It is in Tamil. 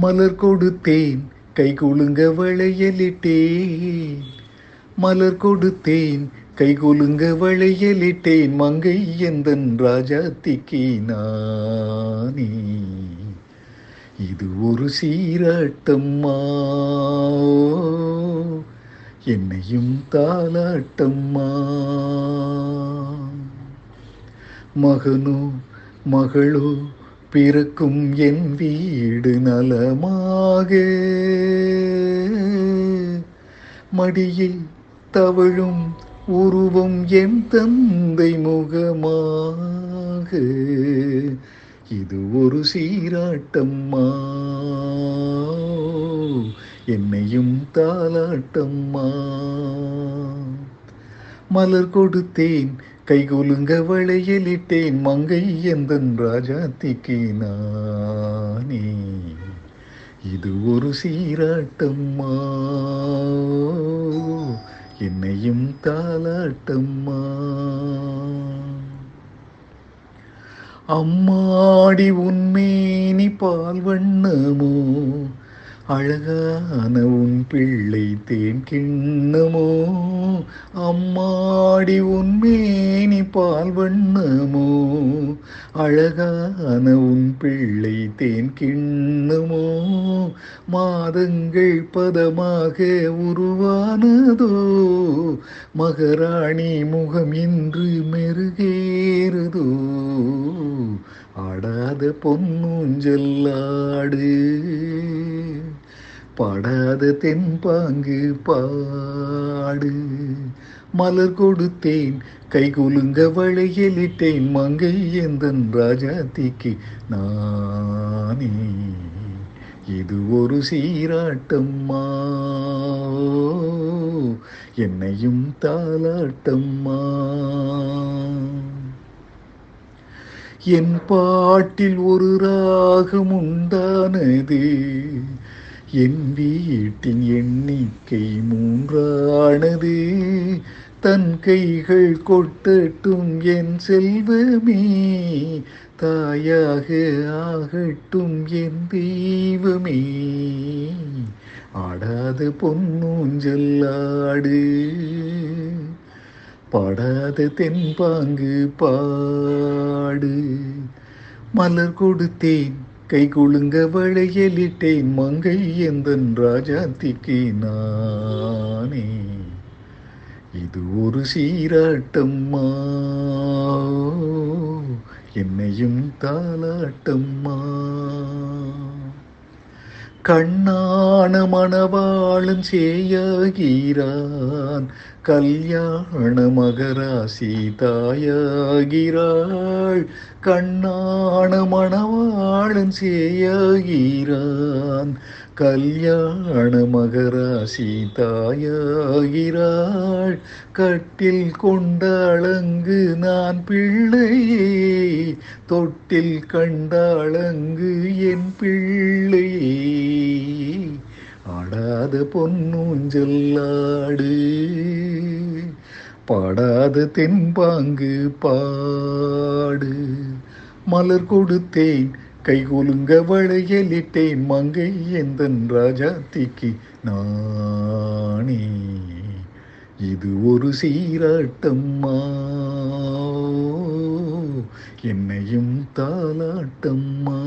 மலர் கொடுத்தேன் கை குலுங்க வளையலிட்டேன். மலர் கொடுத்தேன் கை குலுங்க வளையலிட்டேன் மங்கை எந்தன் ராஜாத்திக்கு நானே. இது ஒரு சீராட்டம்மா என்னையும் தாலாட்டம்மா மகனோ மகளோ பிறக்கும் என் வீடு நலமாக. மடியில் தவழும் உருவம் என் தந்தை முகமாக. இது ஒரு சீராட்டம்மா என்னையும் தாலாட்டம்மா மலர் கொடுத்தேன் கைகுலுங்க வளையலிட்டேன் மங்கை எந்தன் ராஜாத்திக்கு நானே இது ஒரு சீராட்டம்மா. என்னையும் தாலாட்டம்மா அம்மாடி உன்மேனி பால் வண்ணமோ அழகான உன் பிள்ளை தேன் கிண்ணமோ அம்மாடி உன் மேனி பால் வண்ணமோ? அழகான உன் பிள்ளை தேன் கிண்ணமோ மாதங்கள் பதமாக உருவானதோ? மகராணி முகம் இன்று மெருகேறுதோ? ஆடாத பொன்னூஞ்சல்லாடு படாத தென்பாங்கு பாடு. மலர் கொடுத்தேன் கை குலுங்க வளையலிட்டேன் மங்கை எந்தன் ராஜாத்திக்கு நானே. இது ஒரு சீராட்டம்மா என்னையும் தாலாட்டம்மா என் பாட்டில் ஒரு ராகம் உண்டானது. என் வீட்டின் எண்ணிக்கை மூன்றானது. தன் கைகள் கொட்டட்டும் என் செல்வமே. தாயாக ஆகட்டும் என் தெய்வமே. ஆடாத பொன்னூஞ்சல்லாடு பாடாத தென்பாங்கு பாடு. மலர் கொடுத்தேன் கை குழுங்க வளையலிட்டேன் மங்கை எந்தன் ராஜாத்திக்கு நானே இது ஒரு சீராட்டம்மா என்னையும் தாலாட்டம்மா கண்ணான மணவாளும் சேயாகிறான். கல்யாண மகராசி தாயாகிறாள். கண்ணான மணவாளும் சேயாகிறான். கல்யாண மகராசி தாயாகிறாள். கட்டில் கொண்ட அழங்கு நான் பிள்ளையே. தொட்டில் கண்டாளங்கு என் பிள்ளையே. ஆடாத பொன்னூஞ்சல்லாடு பாடாத தென்பாங்கு பாடு. மலர் கொடுத்தேன் கை குலுங்க வளையலிட்டேன் மங்கை எந்தன் ராஜாத்திக்கு நானே. இது ஒரு சீராட்டம்மா என்னையும் தாலாட்டம்மா